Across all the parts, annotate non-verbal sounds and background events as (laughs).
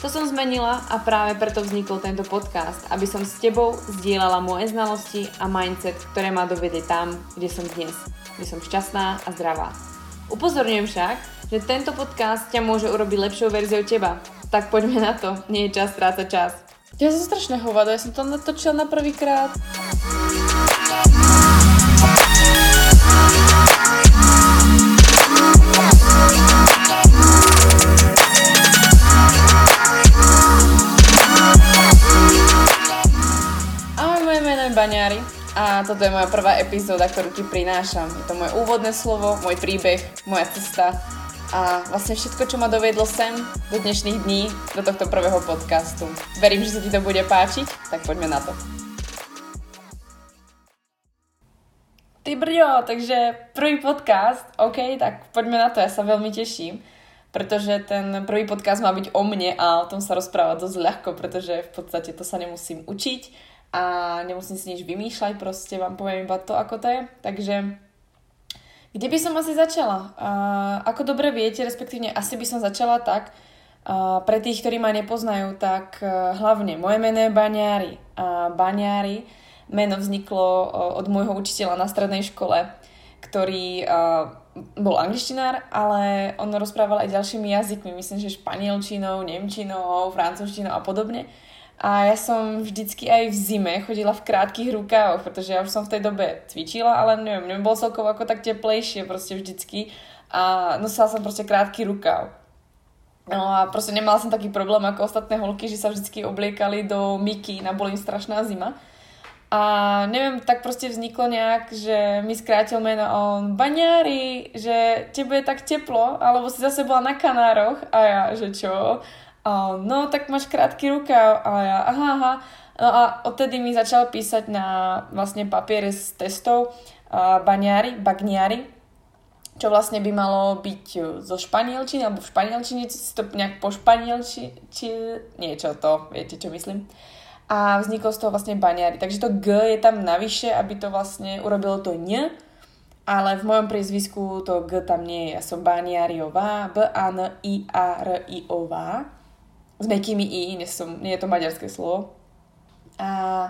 To som zmenila a práve preto vznikol tento podcast, aby som s tebou zdieľala moje znalosti a mindset, ktoré ma dovedie tam, kde som dnes, kde som šťastná a zdravá. Upozorňujem však, že tento podcast ťa môže urobiť lepšou verziou teba. Tak poďme na to, nie je čas strácať čas. Ja som strašne hovado, ja som to natočila na prvýkrát. Baňári a toto je moja prvá epizóda, ktorú ti prinášam. Je to moje úvodné slovo, môj príbeh, moja cesta a vlastne všetko, čo ma doviedlo sem do dnešných dní, do tohto prvého podcastu. Verím, že sa ti to bude páčiť, tak poďme na to. Ty brďo, takže prvý podcast, OK, tak poďme na to, ja sa veľmi teším pretože ten prvý podcast má byť o mne a o tom sa rozprávať dosť ľahko, pretože v podstate to sa nemusím učiť a nemusím si nič vymýšľať, proste vám poviem iba to, ako to je. Takže kde by som asi začala? Uh, ako dobre viete, respektívne asi by som začala tak, uh, pre tých, ktorí ma nepoznajú, tak uh, hlavne moje meno je Baňári. Uh, Baňári meno vzniklo uh, od môjho učiteľa na strednej škole, ktorý uh, bol angličtinár, ale on rozprával aj ďalšími jazykmi, myslím, že španielčinou, nemčinou, francúzštinou a podobne. A ja som vždycky aj v zime chodila v krátkých rukávoch, pretože ja už som v tej dobe cvičila, ale neviem, mne bolo celkovo ako tak teplejšie proste vždycky a nosila som proste krátky rukáv. No a proste nemala som taký problém ako ostatné holky, že sa vždycky obliekali do miky, na boli strašná zima. A neviem, tak proste vzniklo nejak, že mi skrátil meno on Baňári, že tebe je tak teplo, alebo si zase bola na Kanároch a ja, že čo? A no, tak máš krátky rukav. A ja, aha, aha. No a odtedy mi začal písať na vlastne papiere s testov uh, baňári, bagniari, čo vlastne by malo byť zo španielčiny, alebo v španielčine, si to nejak po španielči, či niečo to, viete čo myslím. A vzniklo z toho vlastne baňári. Takže to G je tam navyše, aby to vlastne urobilo to N, ale v mojom priezvisku to G tam nie je. Ja som Baniariová, B-A-N-I-A-R-I-O-vá s mekými i, nie, som, nie je to maďarské slovo. A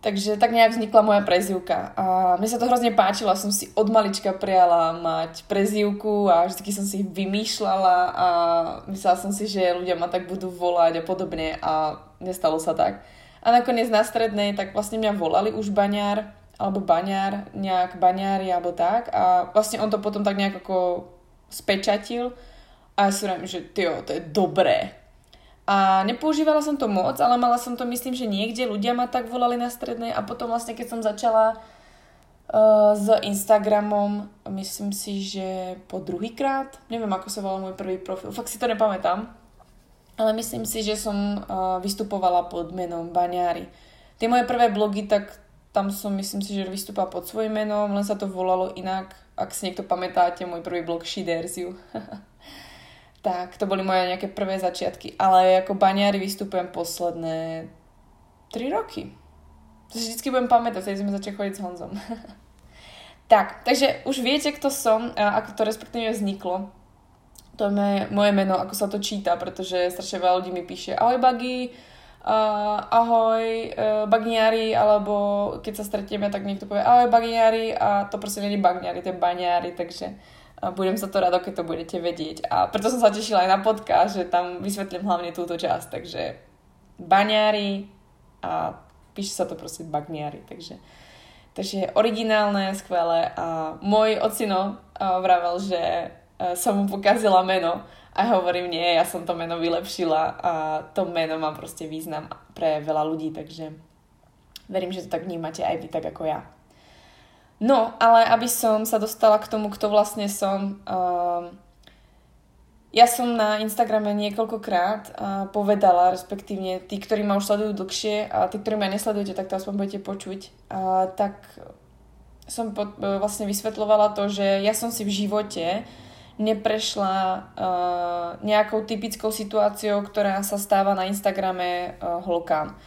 takže tak nejak vznikla moja prezivka. A mne sa to hrozne páčilo, som si od malička prijala mať prezivku a vždy som si ich vymýšľala a myslela som si, že ľudia ma tak budú volať a podobne a nestalo sa tak. A nakoniec na strednej tak vlastne mňa volali už baňár, alebo baňár, nejak baňári alebo tak a vlastne on to potom tak nejak ako spečatil a ja si že tyjo, to je dobré. A nepoužívala som to moc, ale mala som to, myslím, že niekde ľudia ma tak volali na strednej a potom vlastne, keď som začala uh, s Instagramom, myslím si, že po druhýkrát, neviem, ako sa volal môj prvý profil, fakt si to nepamätám, ale myslím si, že som uh, vystupovala pod menom Baňári. Tie moje prvé blogy, tak tam som, myslím si, že vystúpala pod svojím menom, len sa to volalo inak, ak si niekto pamätáte, môj prvý blog Shiderziu. (laughs) Tak, to boli moje nejaké prvé začiatky. Ale ako baňári vystupujem posledné 3 roky. To si vždycky budem pamätať, keď sme začali chodiť s Honzom. (laughs) tak, takže už viete, kto som a ako to respektíve vzniklo. To je moje meno, ako sa to číta, pretože strašne veľa ľudí mi píše ahoj Bagi, uh, ahoj uh, bagniari, alebo keď sa stretieme, tak niekto povie ahoj bagniari a to proste je bagniari, to je baňári, takže a budem sa to rado, keď to budete vedieť. A preto som sa tešila aj na podcast, že tam vysvetlím hlavne túto časť. Takže baňári a píše sa to proste bagniari. Takže, takže originálne, skvelé. A môj ocino vravel, že som mu pokazila meno a hovorím, nie, ja som to meno vylepšila a to meno má proste význam pre veľa ľudí, takže verím, že to tak vnímate aj vy tak ako ja. No, ale aby som sa dostala k tomu, kto vlastne som, um, ja som na Instagrame niekoľkokrát povedala, respektívne tí, ktorí ma už sledujú dlhšie a tí, ktorí ma nesledujete, tak to aspoň budete počuť, tak som e, vlastne vysvetlovala to, že ja som si v živote neprešla uh, nejakou typickou situáciou, ktorá sa stáva na Instagrame uh, holkám.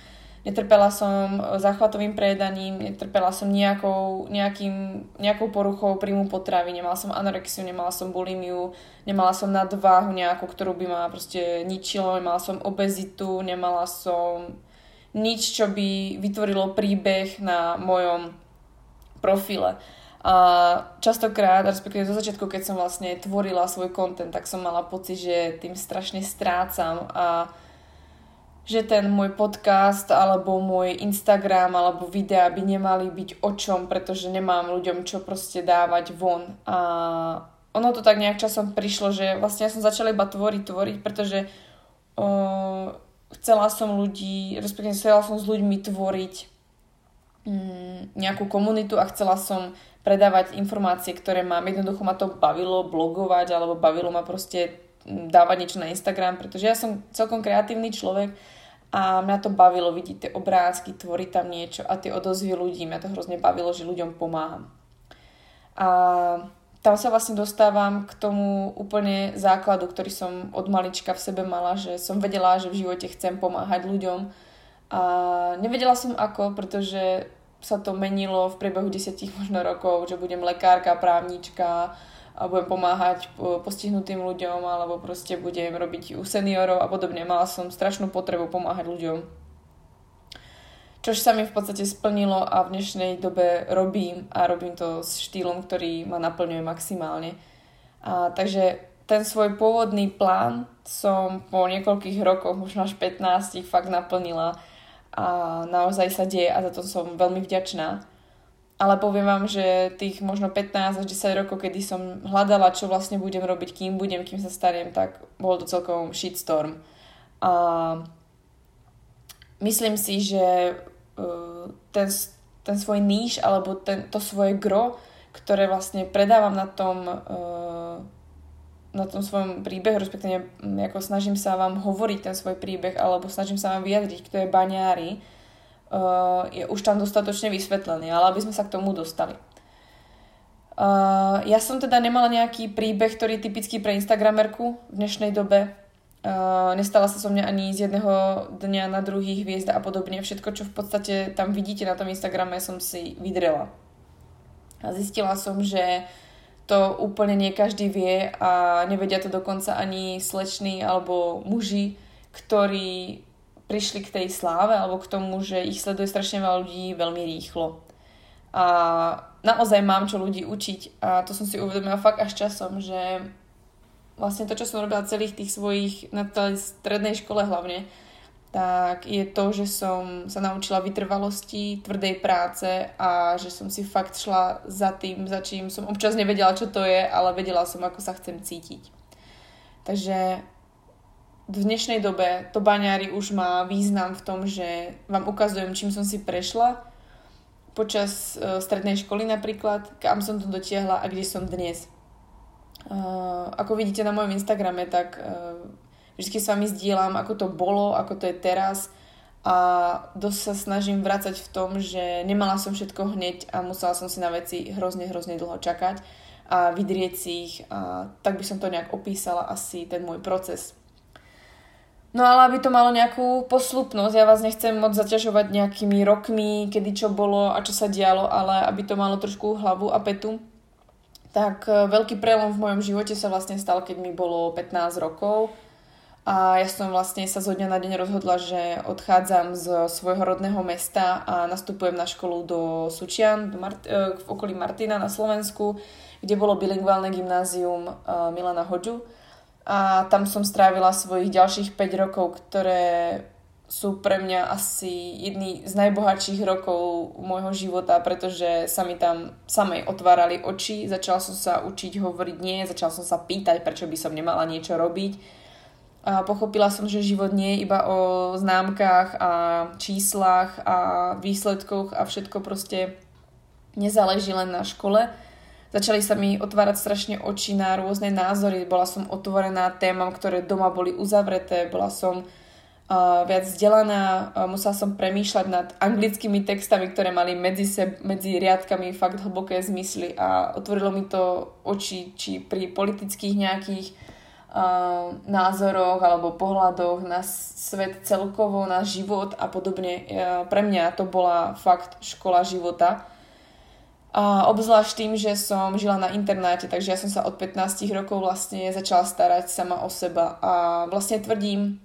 Netrpela som záchvatovým prejedaním, netrpela som nejakou, nejakým, nejakou poruchou príjmu potravy, nemala som anorexiu, nemala som bulimiu, nemala som nadváhu nejakú, ktorú by ma proste ničilo, nemala som obezitu, nemala som nič, čo by vytvorilo príbeh na mojom profile. A častokrát, respektíve zo začiatku, keď som vlastne tvorila svoj content, tak som mala pocit, že tým strašne strácam a že ten môj podcast alebo môj Instagram alebo videa by nemali byť o čom, pretože nemám ľuďom čo proste dávať von. A ono to tak nejak časom prišlo, že vlastne ja som začala iba tvoriť, tvoriť, pretože o, chcela som ľudí, respektíve chcela som s ľuďmi tvoriť mm, nejakú komunitu a chcela som predávať informácie, ktoré mám. Jednoducho ma to bavilo blogovať alebo bavilo ma proste dávať niečo na Instagram, pretože ja som celkom kreatívny človek a mňa to bavilo vidieť tie obrázky, tvoriť tam niečo a tie odozvy ľudí. Mňa to hrozne bavilo, že ľuďom pomáham. A tam sa vlastne dostávam k tomu úplne základu, ktorý som od malička v sebe mala, že som vedela, že v živote chcem pomáhať ľuďom. A nevedela som ako, pretože sa to menilo v priebehu 10 možno rokov, že budem lekárka, právnička, a budem pomáhať postihnutým ľuďom alebo proste budem robiť u seniorov a podobne. Mala som strašnú potrebu pomáhať ľuďom. Čož sa mi v podstate splnilo a v dnešnej dobe robím a robím to s štýlom, ktorý ma naplňuje maximálne. A, takže ten svoj pôvodný plán som po niekoľkých rokoch, možno až 15, fakt naplnila a naozaj sa deje a za to som veľmi vďačná ale poviem vám, že tých možno 15 až 10 rokov, kedy som hľadala, čo vlastne budem robiť, kým budem, kým sa stariem, tak bol to celkom shitstorm. A myslím si, že uh, ten, ten svoj níž alebo ten, to svoje gro, ktoré vlastne predávam na tom, uh, na tom svojom príbehu, respektíve ako snažím sa vám hovoriť ten svoj príbeh alebo snažím sa vám vyjadriť, kto je baňári, uh, je už tam dostatočne vysvetlený, ale aby sme sa k tomu dostali. Uh, ja som teda nemala nejaký príbeh, ktorý je typický pre Instagramerku v dnešnej dobe. Uh, nestala sa so mňa ani z jedného dňa na druhý hviezda a podobne. Všetko, čo v podstate tam vidíte na tom Instagrame, som si vydrela. A zistila som, že to úplne nie každý vie a nevedia to dokonca ani sleční alebo muži, ktorí prišli k tej sláve alebo k tomu, že ich sleduje strašne veľa ľudí veľmi rýchlo. A naozaj mám čo ľudí učiť a to som si uvedomila fakt až časom, že vlastne to, čo som robila celých tých svojich, na tej strednej škole hlavne, tak je to, že som sa naučila vytrvalosti, tvrdej práce a že som si fakt šla za tým, za čím som občas nevedela, čo to je, ale vedela som, ako sa chcem cítiť. Takže v dnešnej dobe to baňári už má význam v tom, že vám ukazujem, čím som si prešla počas uh, strednej školy napríklad, kam som to dotiahla a kde som dnes. Uh, ako vidíte na mojom Instagrame, tak uh, vždy s vami zdieľam, ako to bolo, ako to je teraz a dosť sa snažím vrácať v tom, že nemala som všetko hneď a musela som si na veci hrozne, hrozne dlho čakať a vydrieť si ich a tak by som to nejak opísala asi ten môj proces. No ale aby to malo nejakú poslupnosť, ja vás nechcem moc zaťažovať nejakými rokmi, kedy čo bolo a čo sa dialo, ale aby to malo trošku hlavu a petu, tak e, veľký prelom v mojom živote sa vlastne stal, keď mi bolo 15 rokov. A ja som vlastne sa zo dňa na deň rozhodla, že odchádzam z svojho rodného mesta a nastupujem na školu do Sučian, do Mart- e, v okolí Martina na Slovensku, kde bolo bilingválne gymnázium e, Milana Hodžu a tam som strávila svojich ďalších 5 rokov, ktoré sú pre mňa asi jedný z najbohatších rokov môjho života, pretože sa mi tam samej otvárali oči, začala som sa učiť hovoriť nie, začala som sa pýtať, prečo by som nemala niečo robiť. A pochopila som, že život nie je iba o známkach a číslach a výsledkoch a všetko proste nezáleží len na škole. Začali sa mi otvárať strašne oči na rôzne názory, bola som otvorená témam, ktoré doma boli uzavreté, bola som uh, viac vzdelaná, uh, musela som premýšľať nad anglickými textami, ktoré mali medzi, seb, medzi riadkami fakt hlboké zmysly. A otvorilo mi to oči, či pri politických nejakých názoroch alebo pohľadoch na svet celkovo, na život a podobne. Pre mňa to bola fakt škola života a obzvlášť tým, že som žila na internáte, takže ja som sa od 15 rokov vlastne začala starať sama o seba. A vlastne tvrdím,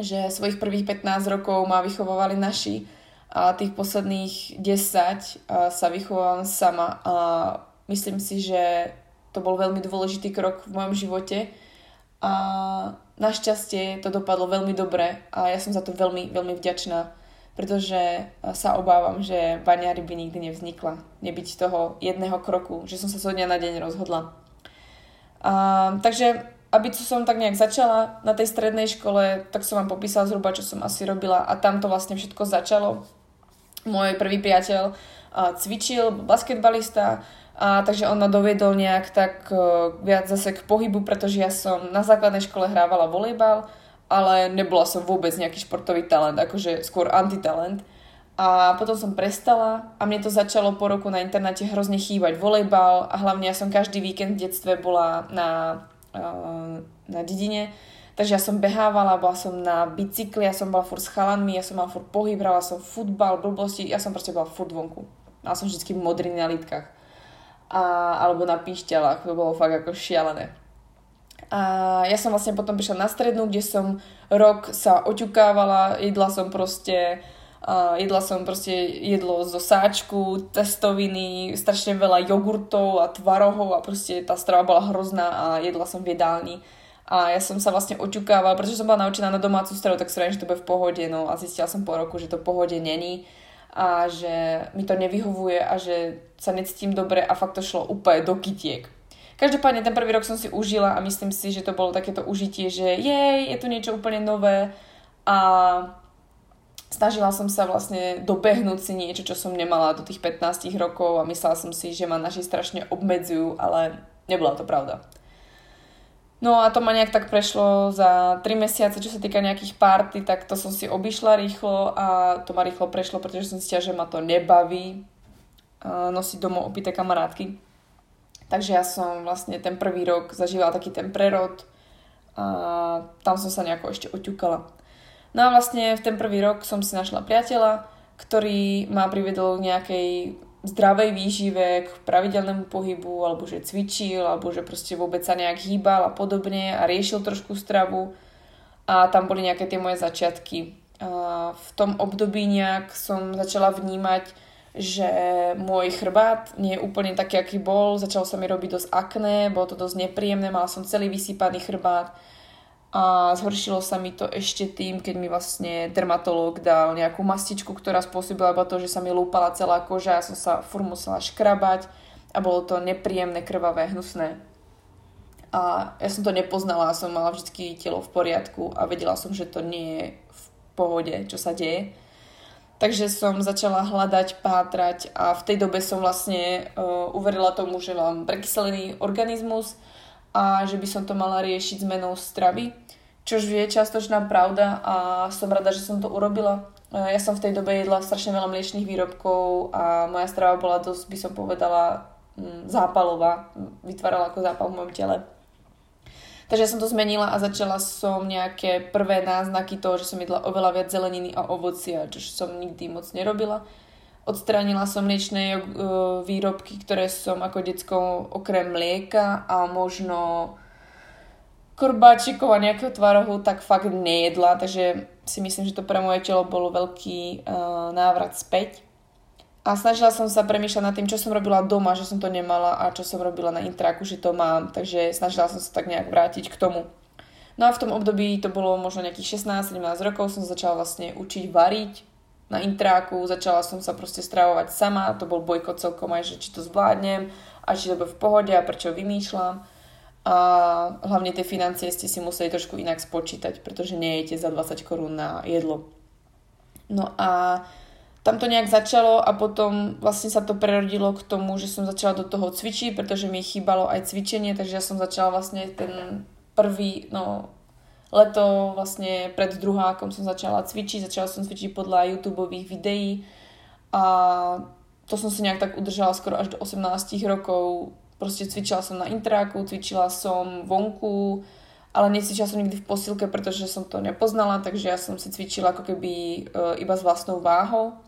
že svojich prvých 15 rokov ma vychovávali naši a tých posledných 10 sa vychovám sama. A myslím si, že to bol veľmi dôležitý krok v mojom živote. A našťastie to dopadlo veľmi dobre a ja som za to veľmi, veľmi vďačná pretože eh, sa obávam, že Vania ryby nikdy nevznikla. Nebyť toho jedného kroku, že som sa zo dňa na deň rozhodla. A, takže aby som tak nejak začala na tej strednej škole, tak som vám popísala zhruba, čo som asi robila a tam to vlastne všetko začalo. Môj prvý priateľ a, cvičil, basketbalista, a takže on ma doviedol nejak tak uh, viac zase k pohybu, pretože ja som na základnej škole hrávala volejbal ale nebola som vôbec nejaký športový talent, akože skôr antitalent. A potom som prestala a mne to začalo po roku na internáte hrozne chýbať volejbal a hlavne ja som každý víkend v detstve bola na, uh, na dedine, takže ja som behávala, bola som na bicykli, ja som bola furt s chalanmi, ja som mala furt pohyb, hrala som futbal, blbosti, ja som proste bola furt vonku. Mala som vždy modrý na lítkach. A, alebo na píšťalách, to bolo fakt ako šialené. A ja som vlastne potom prišla na strednú, kde som rok sa oťukávala, jedla som proste uh, jedla som proste jedlo zo sáčku, testoviny, strašne veľa jogurtov a tvarohov a proste tá strava bola hrozná a jedla som v jedálni. A ja som sa vlastne oťukávala, pretože som bola naučená na domácu stravu, tak som že to bude v pohode, no a zistila som po roku, že to v pohode není a že mi to nevyhovuje a že sa necítim dobre a fakt to šlo úplne do kytiek. Každopádne ten prvý rok som si užila a myslím si, že to bolo takéto užitie, že jej, je tu niečo úplne nové a snažila som sa vlastne dobehnúť si niečo, čo som nemala do tých 15 rokov a myslela som si, že ma naši strašne obmedzujú, ale nebola to pravda. No a to ma nejak tak prešlo za 3 mesiace, čo sa týka nejakých party, tak to som si obišla rýchlo a to ma rýchlo prešlo, pretože som si že ma to nebaví nosiť domov opité kamarátky. Takže ja som vlastne ten prvý rok zažívala taký ten prerod a tam som sa nejako ešte oťukala. No a vlastne v ten prvý rok som si našla priateľa, ktorý ma privedol k nejakej zdravej výžive, k pravidelnému pohybu, alebo že cvičil, alebo že proste vôbec sa nejak hýbal a podobne a riešil trošku stravu. A tam boli nejaké tie moje začiatky. A v tom období nejak som začala vnímať že môj chrbát nie je úplne taký, aký bol. Začalo sa mi robiť dosť akné, bolo to dosť nepríjemné, mala som celý vysypaný chrbát a zhoršilo sa mi to ešte tým, keď mi vlastne dermatológ dal nejakú mastičku, ktorá spôsobila iba to, že sa mi lúpala celá koža, ja som sa fur musela škrabať a bolo to nepríjemné, krvavé, hnusné. A ja som to nepoznala, som mala vždy telo v poriadku a vedela som, že to nie je v pohode, čo sa deje. Takže som začala hľadať, pátrať a v tej dobe som vlastne uh, uverila tomu, že mám prekyselený organizmus a že by som to mala riešiť zmenou stravy, čož je častočná pravda a som rada, že som to urobila. Uh, ja som v tej dobe jedla strašne veľa mliečných výrobkov a moja strava bola dosť, by som povedala, um, zápalová, vytvárala ako zápal v mojom tele. Takže ja som to zmenila a začala som nejaké prvé náznaky toho, že som jedla oveľa viac zeleniny a ovocia, čo som nikdy moc nerobila. Odstránila som mliečné e, výrobky, ktoré som ako decko okrem mlieka a možno korbáčikov a nejakého tvarohu tak fakt nejedla, takže si myslím, že to pre moje telo bolo veľký uh, návrat späť. A snažila som sa premýšľať nad tým, čo som robila doma, že som to nemala a čo som robila na intráku, že to mám. Takže snažila som sa tak nejak vrátiť k tomu. No a v tom období to bolo možno nejakých 16-17 rokov, som začala vlastne učiť variť na intráku, začala som sa proste stravovať sama, to bol bojko celkom aj, že či to zvládnem a či to bude v pohode a prečo vymýšľam. A hlavne tie financie ste si museli trošku inak spočítať, pretože nejete za 20 korún na jedlo. No a tam to nejak začalo a potom vlastne sa to prerodilo k tomu, že som začala do toho cvičiť, pretože mi chýbalo aj cvičenie, takže ja som začala vlastne ten prvý, no leto vlastne pred druhákom som začala cvičiť, začala som cvičiť podľa YouTube videí a to som si nejak tak udržala skoro až do 18 rokov. Proste cvičila som na intráku, cvičila som vonku, ale necvičila som nikdy v posilke, pretože som to nepoznala, takže ja som si cvičila ako keby e, iba s vlastnou váhou.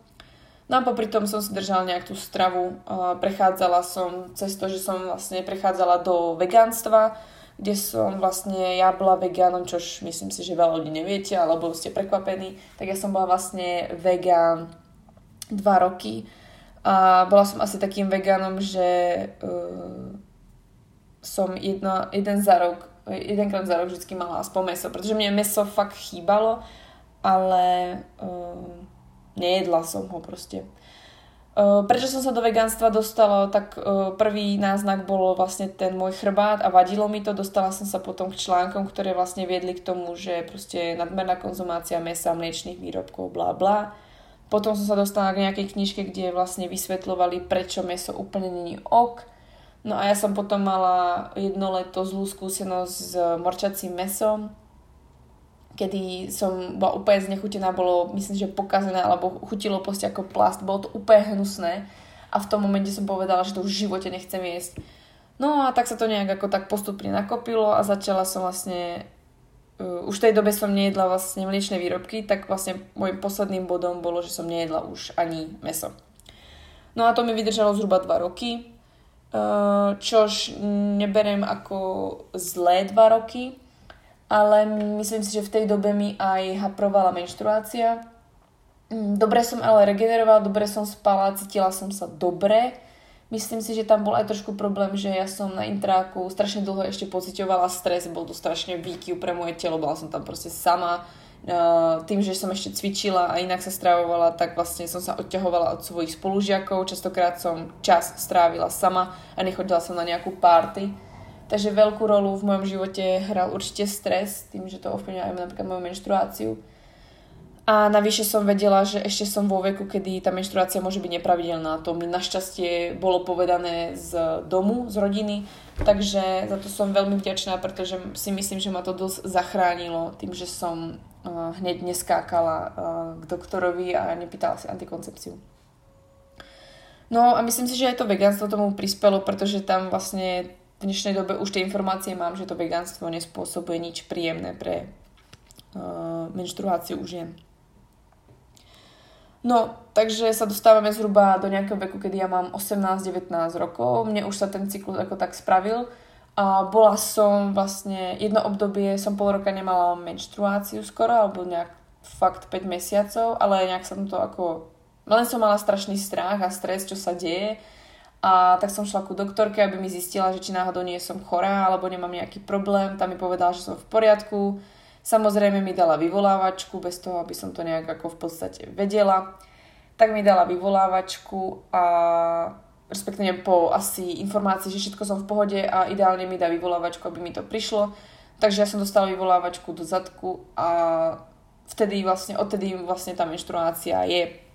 No a popri tom som si držala nejak tú stravu. Prechádzala som cez to, že som vlastne prechádzala do vegánstva, kde som vlastne, ja bola vegánom, čož myslím si, že veľa ľudí neviete, alebo ste prekvapení, tak ja som bola vlastne vegán dva roky a bola som asi takým vegánom, že uh, som jedno, jeden za rok, jedenkrát za rok vždy mala aspoň meso, pretože mne meso fakt chýbalo, ale uh, nejedla som ho proste. Prečo som sa do vegánstva dostala, tak prvý náznak bolo vlastne ten môj chrbát a vadilo mi to. Dostala som sa potom k článkom, ktoré vlastne viedli k tomu, že proste nadmerná konzumácia mesa, mliečných výrobkov, bla bla. Potom som sa dostala k nejakej knižke, kde vlastne vysvetľovali, prečo meso úplne není ok. No a ja som potom mala jedno leto zlú skúsenosť s morčacím mesom, kedy som bola úplne znechutená, bolo myslím, že pokazené, alebo chutilo proste ako plast, bolo to úplne hnusné a v tom momente som povedala, že to už v živote nechcem jesť. No a tak sa to nejak ako tak postupne nakopilo a začala som vlastne uh, už v tej dobe som nejedla vlastne mliečne výrobky, tak vlastne môjim posledným bodom bolo, že som nejedla už ani meso. No a to mi vydržalo zhruba 2 roky, uh, čož neberiem ako zlé 2 roky, ale myslím si, že v tej dobe mi aj haprovala menštruácia. Mm, dobre som ale regenerovala, dobre som spala, cítila som sa dobre. Myslím si, že tam bol aj trošku problém, že ja som na intráku strašne dlho ešte pocitovala stres, bol to strašne výkyv pre moje telo, bola som tam proste sama. Tým, že som ešte cvičila a inak sa stravovala, tak vlastne som sa odťahovala od svojich spolužiakov. Častokrát som čas strávila sama a nechodila som na nejakú party Takže veľkú rolu v mojom živote hral určite stres, tým, že to ovplyvňuje aj napríklad moju menštruáciu. A navyše som vedela, že ešte som vo veku, kedy tá menštruácia môže byť nepravidelná. To mi našťastie bolo povedané z domu, z rodiny, takže za to som veľmi vďačná, pretože si myslím, že ma to dosť zachránilo tým, že som uh, hneď neskákala uh, k doktorovi a nepýtala si antikoncepciu. No a myslím si, že aj to vegánstvo tomu prispelo, pretože tam vlastne v dnešnej dobe už tie informácie mám, že to vegánstvo nespôsobuje nič príjemné pre uh, menštruáciu u žien. No, takže sa dostávame zhruba do nejakého veku, kedy ja mám 18-19 rokov. Mne už sa ten cyklus ako tak spravil. A bola som vlastne, jedno obdobie som pol roka nemala menštruáciu skoro, alebo nejak fakt 5 mesiacov, ale nejak som to ako... Len som mala strašný strach a stres, čo sa deje a tak som šla ku doktorke, aby mi zistila, že či náhodou nie som chorá alebo nemám nejaký problém. Tam mi povedala, že som v poriadku. Samozrejme mi dala vyvolávačku, bez toho, aby som to nejak ako v podstate vedela. Tak mi dala vyvolávačku a respektíve po asi informácii, že všetko som v pohode a ideálne mi dá vyvolávačku, aby mi to prišlo. Takže ja som dostala vyvolávačku do zadku a vtedy vlastne, odtedy vlastne tá menštruácia je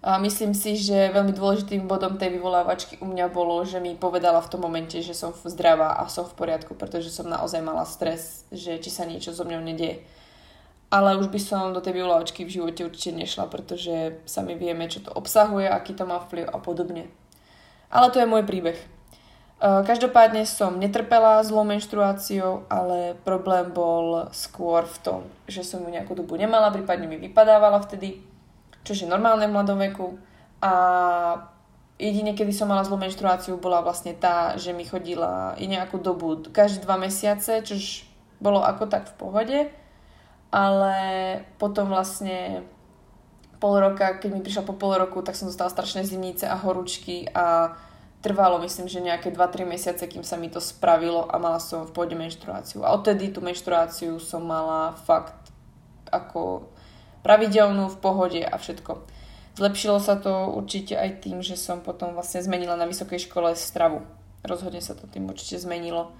myslím si, že veľmi dôležitým bodom tej vyvolávačky u mňa bolo, že mi povedala v tom momente, že som zdravá a som v poriadku, pretože som naozaj mala stres, že či sa niečo so mňou nedieje. Ale už by som do tej vyvolávačky v živote určite nešla, pretože sami vieme, čo to obsahuje, aký to má vplyv a podobne. Ale to je môj príbeh. Každopádne som netrpela zlou menštruáciou, ale problém bol skôr v tom, že som ju nejakú dobu nemala, prípadne mi vypadávala vtedy čo je normálne v mladom veku. A jedine, kedy som mala zlú menštruáciu, bola vlastne tá, že mi chodila i nejakú dobu, každé dva mesiace, čož bolo ako tak v pohode, ale potom vlastne pol roka, keď mi prišla po pol roku, tak som dostala strašné zimnice a horúčky a trvalo myslím, že nejaké 2-3 mesiace, kým sa mi to spravilo a mala som v pôde menštruáciu. A odtedy tú menštruáciu som mala fakt ako pravidelnú, v pohode a všetko. Zlepšilo sa to určite aj tým, že som potom vlastne zmenila na vysokej škole stravu. Rozhodne sa to tým určite zmenilo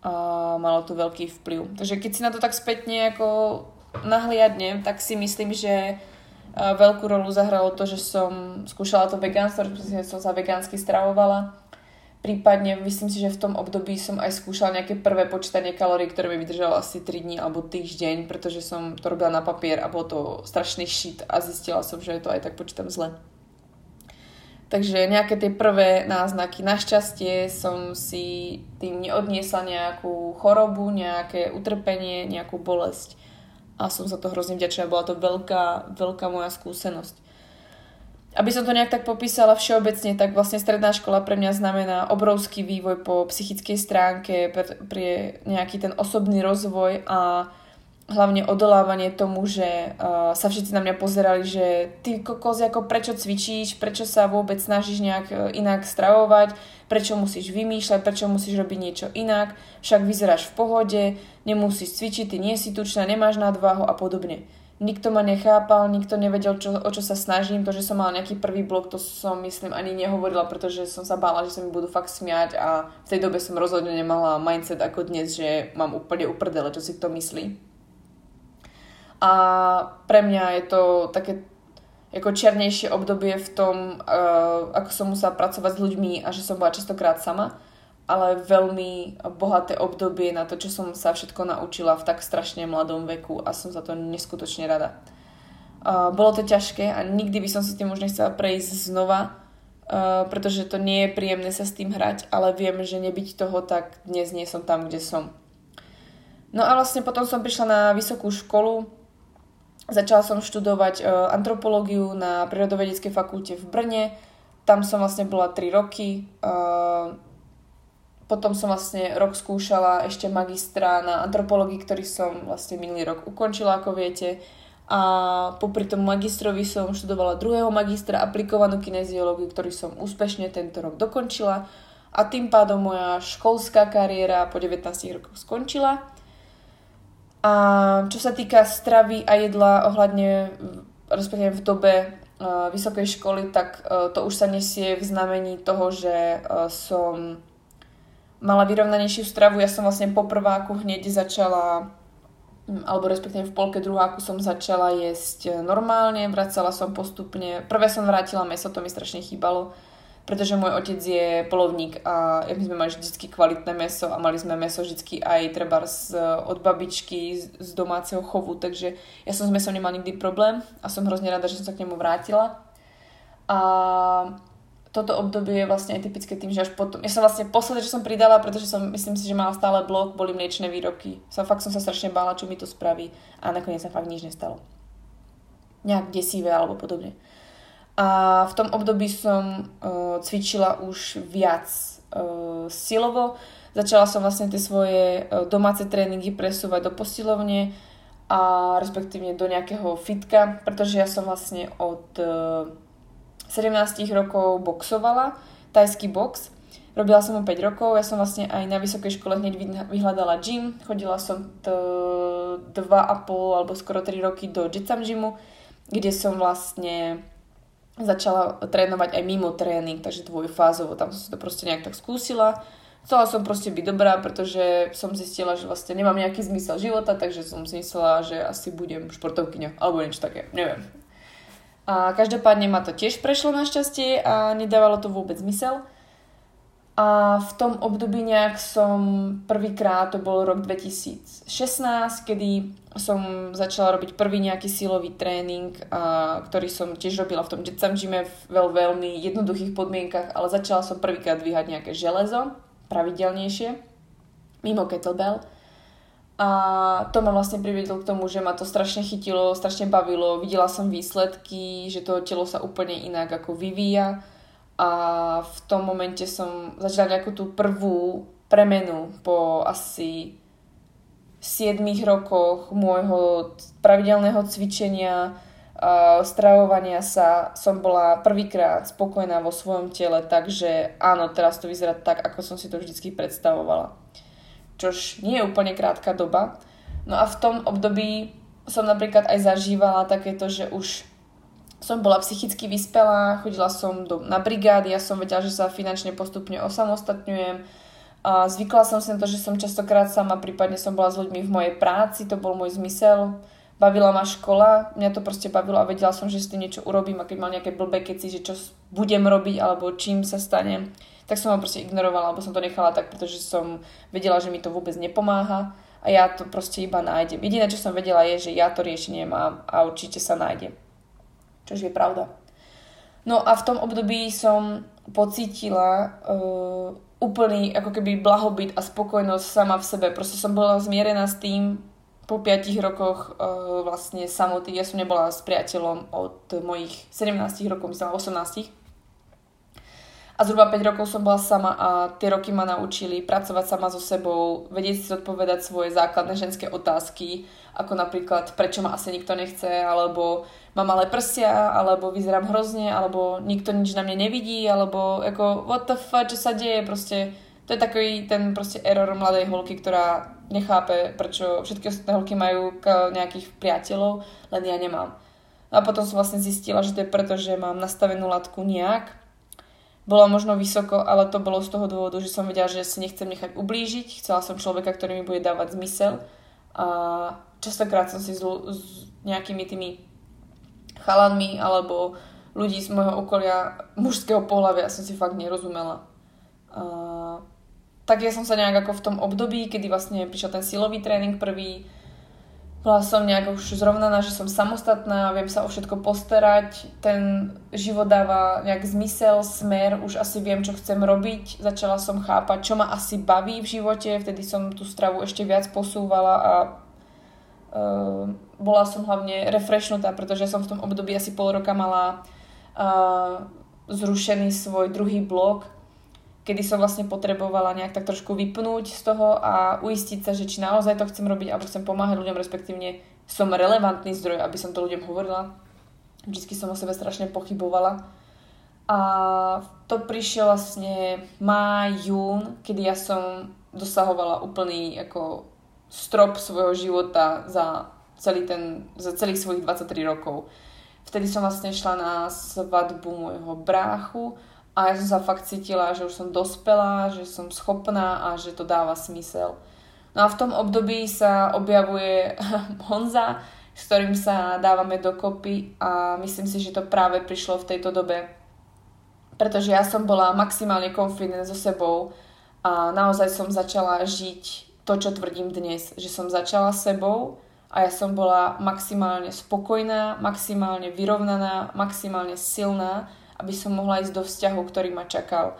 a malo to veľký vplyv. Takže keď si na to tak spätne ako nahliadnem, tak si myslím, že veľkú rolu zahralo to, že som skúšala to vegánstvo, že som sa vegánsky stravovala. Prípadne myslím si, že v tom období som aj skúšala nejaké prvé počítanie kalórií, ktoré mi vydržalo asi 3 dní alebo týždeň, pretože som to robila na papier a bol to strašný šit a zistila som, že to aj tak počítam zle. Takže nejaké tie prvé náznaky. Našťastie som si tým neodniesla nejakú chorobu, nejaké utrpenie, nejakú bolesť a som za to hrozne vďačná. Bola to veľká, veľká moja skúsenosť. Aby som to nejak tak popísala všeobecne, tak vlastne stredná škola pre mňa znamená obrovský vývoj po psychickej stránke, pre nejaký ten osobný rozvoj a hlavne odolávanie tomu, že uh, sa všetci na mňa pozerali, že ty kokos, ako prečo cvičíš, prečo sa vôbec snažíš nejak uh, inak stravovať, prečo musíš vymýšľať, prečo musíš robiť niečo inak, však vyzeráš v pohode, nemusíš cvičiť, ty nie si tučná, nemáš nadváhu a podobne. Nikto ma nechápal, nikto nevedel, čo, o čo sa snažím. To, že som mala nejaký prvý blok, to som, myslím, ani nehovorila, pretože som sa bála, že sa mi budú fakt smiať a v tej dobe som rozhodne nemala mindset ako dnes, že mám úplne uprdele, čo si to myslí. A pre mňa je to také ako čiernejšie obdobie v tom, uh, ako som musela pracovať s ľuďmi a že som bola častokrát sama ale veľmi bohaté obdobie na to, čo som sa všetko naučila v tak strašne mladom veku a som za to neskutočne rada. Uh, bolo to ťažké a nikdy by som si tým už nechcela prejsť znova, uh, pretože to nie je príjemné sa s tým hrať, ale viem, že nebyť toho, tak dnes nie som tam, kde som. No a vlastne potom som prišla na vysokú školu, začala som študovať uh, antropológiu na Prírodovedeckej fakulte v Brne, tam som vlastne bola 3 roky, potom som vlastne rok skúšala ešte magistra na antropológii, ktorý som vlastne minulý rok ukončila, ako viete. A popri tom magistrovi som študovala druhého magistra aplikovanú kineziológiu, ktorý som úspešne tento rok dokončila. A tým pádom moja školská kariéra po 19 rokoch skončila. A čo sa týka stravy a jedla ohľadne, respektíve v dobe uh, vysokej školy, tak uh, to už sa nesie v znamení toho, že uh, som mala vyrovnanejšiu stravu. Ja som vlastne po prváku hneď začala mm, alebo respektíve v polke druháku som začala jesť normálne, vracala som postupne. Prvé som vrátila meso, to mi strašne chýbalo, pretože môj otec je polovník a my sme mali vždy kvalitné meso a mali sme meso vždy aj treba z, od babičky z, z domáceho chovu, takže ja som s mesom nemal nikdy problém a som hrozne rada, že som sa k nemu vrátila. A toto obdobie je vlastne aj tým, že až potom... Ja som vlastne posledné, čo som pridala, pretože som, myslím si, že mala stále blok, boli mliečne výrobky. Som, fakt som sa strašne bála, čo mi to spraví a nakoniec sa fakt nič nestalo. Nejak desivé alebo podobne. A v tom období som uh, cvičila už viac uh, silovo. Začala som vlastne tie svoje uh, domáce tréningy presúvať do posilovne a respektívne do nejakého fitka, pretože ja som vlastne od... Uh, 17 rokov boxovala, tajský box. Robila som ho 5 rokov, ja som vlastne aj na vysokej škole hneď vyhľadala gym. Chodila som t- 2,5 alebo skoro 3 roky do Jitsam gymu, kde som vlastne začala trénovať aj mimo tréning, takže dvojfázovo, tam som si to proste nejak tak skúsila. Chcela som proste byť dobrá, pretože som zistila, že vlastne nemám nejaký zmysel života, takže som si myslela, že asi budem športovkyňa alebo niečo také, neviem. A každopádne ma to tiež prešlo našťastie a nedávalo to vôbec zmysel. A v tom období nejak som prvýkrát, to bol rok 2016, kedy som začala robiť prvý nejaký silový tréning, a, ktorý som tiež robila v tom Jetsam gyme v veľ, veľmi jednoduchých podmienkach, ale začala som prvýkrát dvíhať nejaké železo, pravidelnejšie, mimo kettlebell. A to ma vlastne priviedlo k tomu, že ma to strašne chytilo, strašne bavilo, videla som výsledky, že to telo sa úplne inak ako vyvíja. A v tom momente som začala nejakú tú prvú premenu po asi 7 rokoch môjho pravidelného cvičenia, stravovania sa. Som bola prvýkrát spokojná vo svojom tele, takže áno, teraz to vyzerá tak, ako som si to vždy predstavovala čož nie je úplne krátka doba. No a v tom období som napríklad aj zažívala takéto, že už som bola psychicky vyspelá, chodila som do, na brigády, ja som vedela, že sa finančne postupne osamostatňujem. A zvykla som si na to, že som častokrát sama, prípadne som bola s ľuďmi v mojej práci, to bol môj zmysel bavila ma škola, mňa to proste bavilo a vedela som, že s tým niečo urobím a keď mal nejaké blbé keci, že čo budem robiť alebo čím sa stane, tak som ho proste ignorovala, alebo som to nechala tak, pretože som vedela, že mi to vôbec nepomáha a ja to proste iba nájdem. Jediné, čo som vedela je, že ja to riešenie mám a určite sa nájde. Čož je pravda. No a v tom období som pocítila uh, úplný ako keby blahobyt a spokojnosť sama v sebe. Proste som bola zmierená s tým, po 5 rokoch uh, vlastne samoty, ja som nebola s priateľom od mojich 17 rokov, myslím 18. A zhruba 5 rokov som bola sama a tie roky ma naučili pracovať sama so sebou, vedieť si odpovedať svoje základné ženské otázky, ako napríklad prečo ma asi nikto nechce, alebo mám malé prsia, alebo vyzerám hrozne, alebo nikto nič na mne nevidí, alebo ako what the fuck, čo sa deje, proste to je takový ten proste error mladej holky, ktorá nechápe, prečo všetky ostatné holky majú nejakých priateľov, len ja nemám. A potom som vlastne zistila, že to je preto, že mám nastavenú latku nejak. Bola možno vysoko, ale to bolo z toho dôvodu, že som vedela, že si nechcem nechať ublížiť. Chcela som človeka, ktorý mi bude dávať zmysel. A častokrát som si s, s nejakými tými chalanmi alebo ľudí z môjho okolia mužského pohľavia som si fakt nerozumela. A tak ja som sa nejak ako v tom období, kedy vlastne prišiel ten silový tréning prvý, bola som nejak už zrovnaná, že som samostatná, viem sa o všetko postarať, ten život dáva nejak zmysel, smer, už asi viem, čo chcem robiť, začala som chápať, čo ma asi baví v živote, vtedy som tú stravu ešte viac posúvala a uh, bola som hlavne refreshnutá, pretože som v tom období asi pol roka mala uh, zrušený svoj druhý blog, kedy som vlastne potrebovala nejak tak trošku vypnúť z toho a uistiť sa, že či naozaj to chcem robiť, alebo chcem pomáhať ľuďom, respektívne som relevantný zdroj, aby som to ľuďom hovorila. Vždycky som o sebe strašne pochybovala. A to prišiel vlastne máj, jún, kedy ja som dosahovala úplný ako strop svojho života za, celý ten, za celých svojich 23 rokov. Vtedy som vlastne šla na svadbu môjho bráchu a ja som sa fakt cítila, že už som dospelá, že som schopná a že to dáva smysel. No a v tom období sa objavuje (laughs) Honza, s ktorým sa dávame dokopy a myslím si, že to práve prišlo v tejto dobe. Pretože ja som bola maximálne confident so sebou a naozaj som začala žiť to, čo tvrdím dnes. Že som začala sebou a ja som bola maximálne spokojná, maximálne vyrovnaná, maximálne silná aby som mohla ísť do vzťahu, ktorý ma čakal.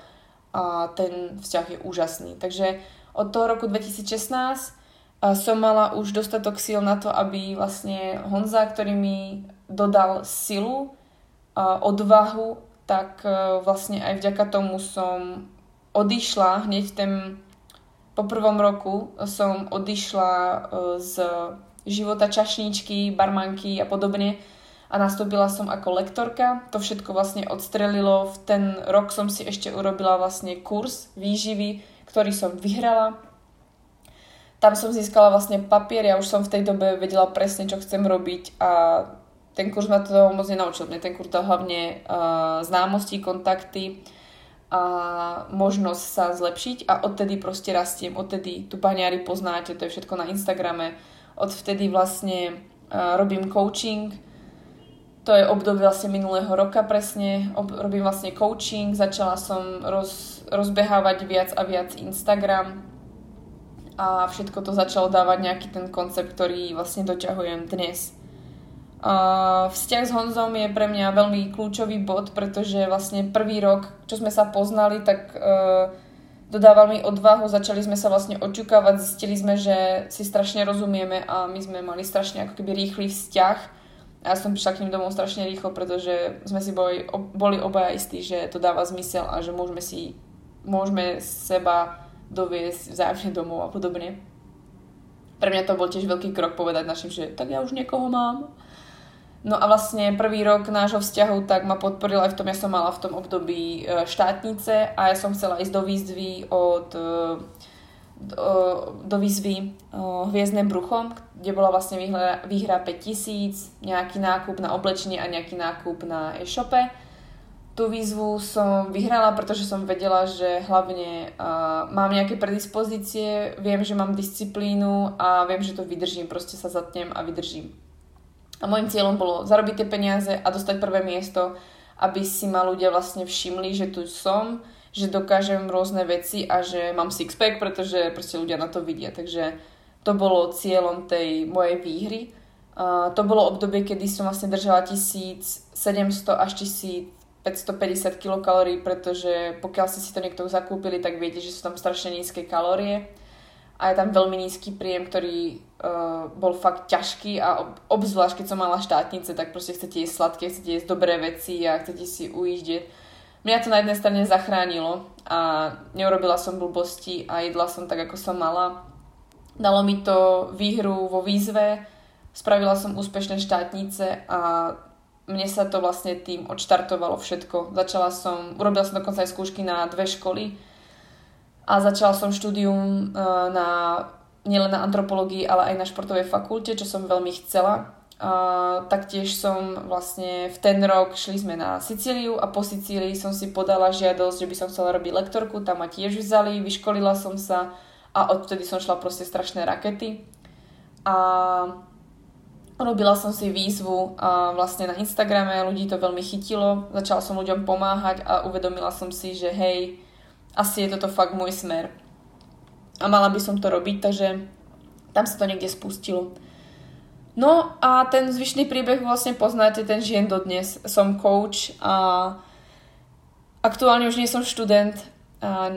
A ten vzťah je úžasný. Takže od toho roku 2016 som mala už dostatok síl na to, aby vlastne Honza, ktorý mi dodal silu, a odvahu, tak e, vlastne aj vďaka tomu som odišla. Hneď ten po prvom roku som odišla e, z života čašničky, barmanky a podobne a nastúpila som ako lektorka. To všetko vlastne odstrelilo. V ten rok som si ešte urobila vlastne kurz výživy, ktorý som vyhrala. Tam som získala vlastne papier, ja už som v tej dobe vedela presne, čo chcem robiť a ten kurz ma to moc nenaučil. Mne ten kurz dal hlavne uh, známosti, kontakty a možnosť sa zlepšiť a odtedy proste rastiem, odtedy tu baňári poznáte, to je všetko na Instagrame. Odvtedy vlastne uh, robím coaching, to je obdobie vlastne minulého roka presne, ob, robím vlastne coaching, začala som roz, rozbehávať viac a viac Instagram a všetko to začalo dávať nejaký ten koncept, ktorý vlastne doťahujem dnes. Uh, vzťah s Honzom je pre mňa veľmi kľúčový bod, pretože vlastne prvý rok, čo sme sa poznali, tak uh, dodával mi odvahu, začali sme sa vlastne očukávať, zistili sme, že si strašne rozumieme a my sme mali strašne ako keby rýchly vzťah ja som prišla k ním domov strašne rýchlo, pretože sme si boli, boli obaja istí, že to dáva zmysel a že môžeme si môžeme seba doviesť vzájomne domov a podobne. Pre mňa to bol tiež veľký krok povedať našim, že tak ja už niekoho mám. No a vlastne prvý rok nášho vzťahu tak ma podporil aj v tom, ja som mala v tom období e, štátnice a ja som chcela ísť do výzvy od e, do, výzvy Hviezdne bruchom, kde bola vlastne výhra, výhra 5000, nejaký nákup na oblečenie a nejaký nákup na e-shope. Tú výzvu som vyhrala, pretože som vedela, že hlavne uh, mám nejaké predispozície, viem, že mám disciplínu a viem, že to vydržím, proste sa zatnem a vydržím. A môjim cieľom bolo zarobiť tie peniaze a dostať prvé miesto, aby si ma ľudia vlastne všimli, že tu som, že dokážem rôzne veci a že mám sixpack, pretože proste ľudia na to vidia. Takže to bolo cieľom tej mojej výhry. Uh, to bolo obdobie, kedy som vlastne držala 1700 až 1550 kilokalórií, pretože pokiaľ ste si to niekto zakúpili, tak viete, že sú tam strašne nízke kalórie a je tam veľmi nízky príjem, ktorý uh, bol fakt ťažký a ob, obzvlášť keď som mala štátnice, tak proste chcete jesť sladké, chcete jesť dobré veci a chcete si ujíždeť. Mňa to na jednej strane zachránilo a neurobila som blbosti a jedla som tak, ako som mala. Dalo mi to výhru vo výzve, spravila som úspešné štátnice a mne sa to vlastne tým odštartovalo všetko. Začala som, urobila som dokonca aj skúšky na dve školy, a začala som štúdium e, na, nielen na antropológii, ale aj na športovej fakulte, čo som veľmi chcela. A taktiež som vlastne v ten rok šli sme na Sicíliu a po Sicílii som si podala žiadosť, že by som chcela robiť lektorku, tam ma tiež vzali, vyškolila som sa a odtedy som šla proste strašné rakety. A robila som si výzvu a vlastne na Instagrame, ľudí to veľmi chytilo, začala som ľuďom pomáhať a uvedomila som si, že hej, asi je toto fakt môj smer. A mala by som to robiť, takže tam sa to niekde spustilo. No a ten zvyšný príbeh vlastne poznáte, ten žijem dodnes. Som coach a aktuálne už nie som študent, a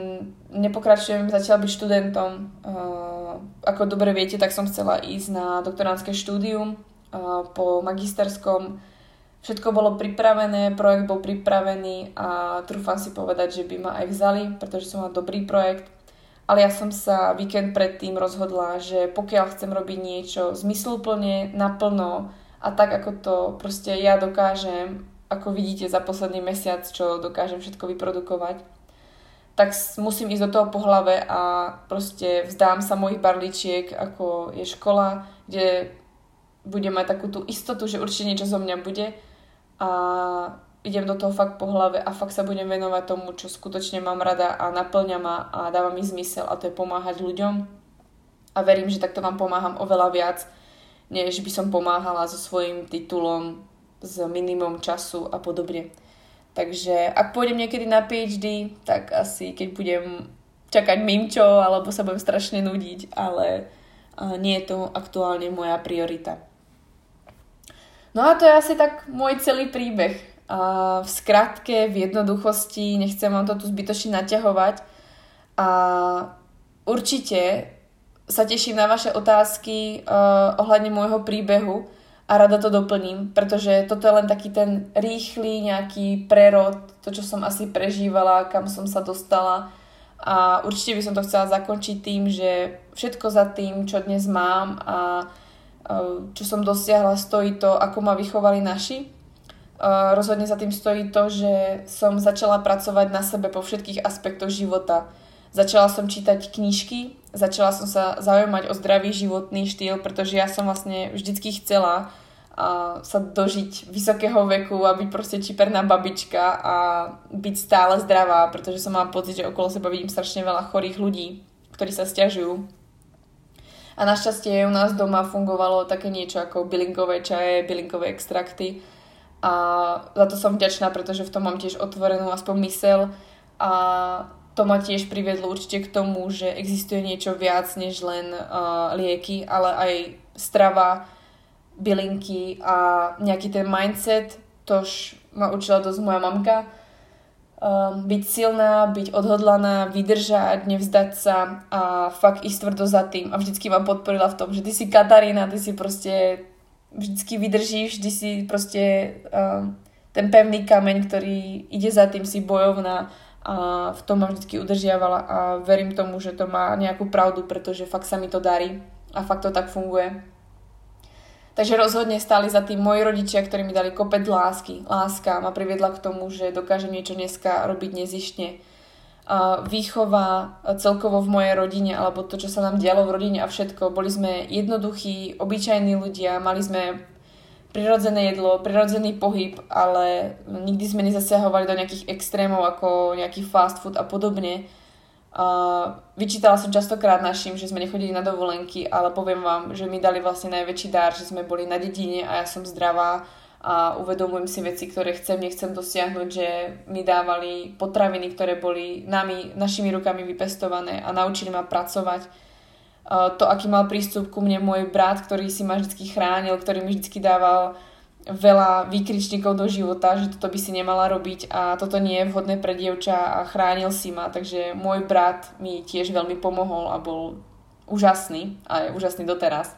nepokračujem zatiaľ byť študentom. Ako dobre viete, tak som chcela ísť na doktoránske štúdium po magisterskom Všetko bolo pripravené, projekt bol pripravený a trúfam si povedať, že by ma aj vzali, pretože som mal dobrý projekt. Ale ja som sa víkend predtým rozhodla, že pokiaľ chcem robiť niečo zmysluplne, naplno a tak, ako to proste ja dokážem, ako vidíte za posledný mesiac, čo dokážem všetko vyprodukovať, tak musím ísť do toho po hlave a proste vzdám sa mojich barličiek, ako je škola, kde budem mať takú tú istotu, že určite niečo zo mňa bude. A idem do toho fakt po hlave a fakt sa budem venovať tomu, čo skutočne mám rada a naplňa ma a dáva mi zmysel a to je pomáhať ľuďom. A verím, že takto vám pomáham oveľa viac, než by som pomáhala so svojím titulom s minimum času a podobne. Takže ak pôjdem niekedy na PhD, tak asi keď budem čakať mimčo alebo sa budem strašne nudiť, ale nie je to aktuálne moja priorita. No a to je asi tak môj celý príbeh. V skratke, v jednoduchosti, nechcem vám to tu zbytočne naťahovať. A určite sa teším na vaše otázky uh, ohľadne môjho príbehu a rada to doplním, pretože toto je len taký ten rýchly nejaký prerod, to, čo som asi prežívala, kam som sa dostala. A určite by som to chcela zakončiť tým, že všetko za tým, čo dnes mám a čo som dosiahla, stojí to, ako ma vychovali naši. Rozhodne za tým stojí to, že som začala pracovať na sebe po všetkých aspektoch života. Začala som čítať knižky, začala som sa zaujímať o zdravý životný štýl, pretože ja som vlastne vždycky chcela a sa dožiť vysokého veku a byť proste čiperná babička a byť stále zdravá, pretože som mala pocit, že okolo seba vidím strašne veľa chorých ľudí, ktorí sa stiažujú a našťastie u nás doma fungovalo také niečo ako bylinkové čaje, bylinkové extrakty. A za to som vďačná, pretože v tom mám tiež otvorenú aspoň mysel. A to ma tiež priviedlo určite k tomu, že existuje niečo viac než len uh, lieky, ale aj strava, bylinky a nejaký ten mindset, tož ma učila dosť moja mamka, um, byť silná, byť odhodlaná, vydržať, nevzdať sa a fakt ísť tvrdo za tým. A vždycky vám podporila v tom, že ty si Katarína, ty si proste vždycky vydržíš, ty si proste um, ten pevný kameň, ktorý ide za tým, si bojovná a v tom ma vždycky udržiavala a verím tomu, že to má nejakú pravdu, pretože fakt sa mi to darí a fakt to tak funguje. Takže rozhodne stáli za tým moji rodičia, ktorí mi dali kopec lásky. Láska ma priviedla k tomu, že dokážem niečo dneska robiť nezištne. Výchova celkovo v mojej rodine, alebo to, čo sa nám dialo v rodine a všetko. Boli sme jednoduchí, obyčajní ľudia, mali sme prirodzené jedlo, prirodzený pohyb, ale nikdy sme nezasiahovali do nejakých extrémov ako nejaký fast food a podobne. Vyčítala som častokrát našim, že sme nechodili na dovolenky, ale poviem vám, že mi dali vlastne najväčší dar, že sme boli na dedine a ja som zdravá a uvedomujem si veci, ktoré chcem, nechcem dosiahnuť, že mi dávali potraviny, ktoré boli nami, našimi rukami vypestované a naučili ma pracovať. Uh, to, aký mal prístup ku mne môj brat, ktorý si ma vždy chránil, ktorý mi vždy dával veľa výkričníkov do života, že toto by si nemala robiť a toto nie je vhodné pre dievča a chránil si ma, takže môj brat mi tiež veľmi pomohol a bol úžasný a je úžasný doteraz.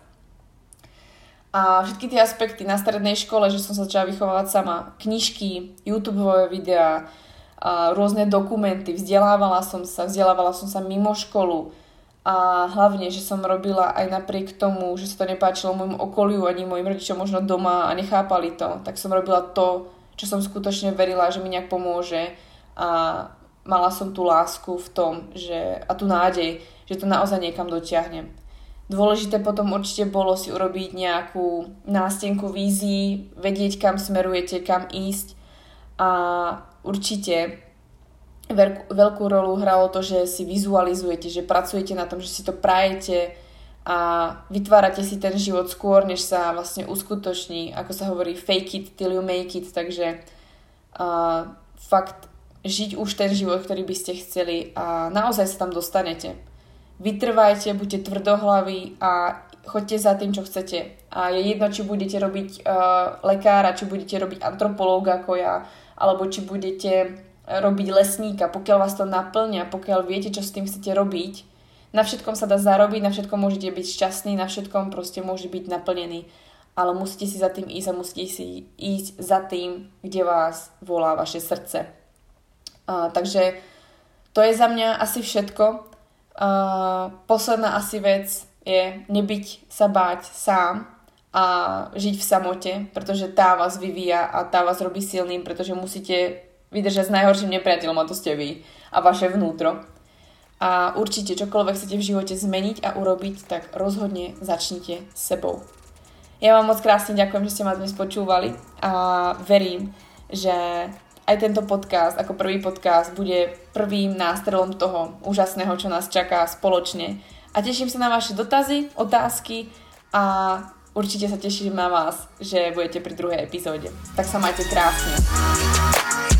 A všetky tie aspekty na strednej škole, že som sa začala vychovávať sama, knižky, YouTube videá, a rôzne dokumenty, vzdelávala som sa, vzdelávala som sa mimo školu, a hlavne, že som robila aj napriek tomu, že sa to nepáčilo môjmu okoliu ani mojim rodičom možno doma a nechápali to, tak som robila to, čo som skutočne verila, že mi nejak pomôže. A mala som tú lásku v tom, že, a tú nádej, že to naozaj niekam dotiahnem. Dôležité potom určite bolo si urobiť nejakú nástenku vízií, vedieť kam smerujete, kam ísť a určite veľkú, rolu hralo to, že si vizualizujete, že pracujete na tom, že si to prajete a vytvárate si ten život skôr, než sa vlastne uskutoční, ako sa hovorí fake it till you make it, takže uh, fakt žiť už ten život, ktorý by ste chceli a naozaj sa tam dostanete. Vytrvajte, buďte tvrdohlaví a choďte za tým, čo chcete. A je jedno, či budete robiť uh, lekára, či budete robiť antropológa ako ja, alebo či budete robiť lesníka, pokiaľ vás to naplňa, pokiaľ viete, čo s tým chcete robiť, na všetkom sa dá zarobiť, na všetkom môžete byť šťastný, na všetkom proste môže byť naplnený. Ale musíte si za tým ísť a musíte si ísť za tým, kde vás volá vaše srdce. Uh, takže to je za mňa asi všetko. Uh, posledná asi vec je nebyť sa báť sám a žiť v samote, pretože tá vás vyvíja a tá vás robí silným, pretože musíte vydržať s najhorším nepriateľom a to ste vy a vaše vnútro. A určite čokoľvek chcete v živote zmeniť a urobiť, tak rozhodne začnite s sebou. Ja vám moc krásne ďakujem, že ste ma dnes počúvali a verím, že aj tento podcast ako prvý podcast bude prvým nástrelom toho úžasného, čo nás čaká spoločne. A teším sa na vaše dotazy, otázky a určite sa teším na vás, že budete pri druhej epizóde. Tak sa majte krásne.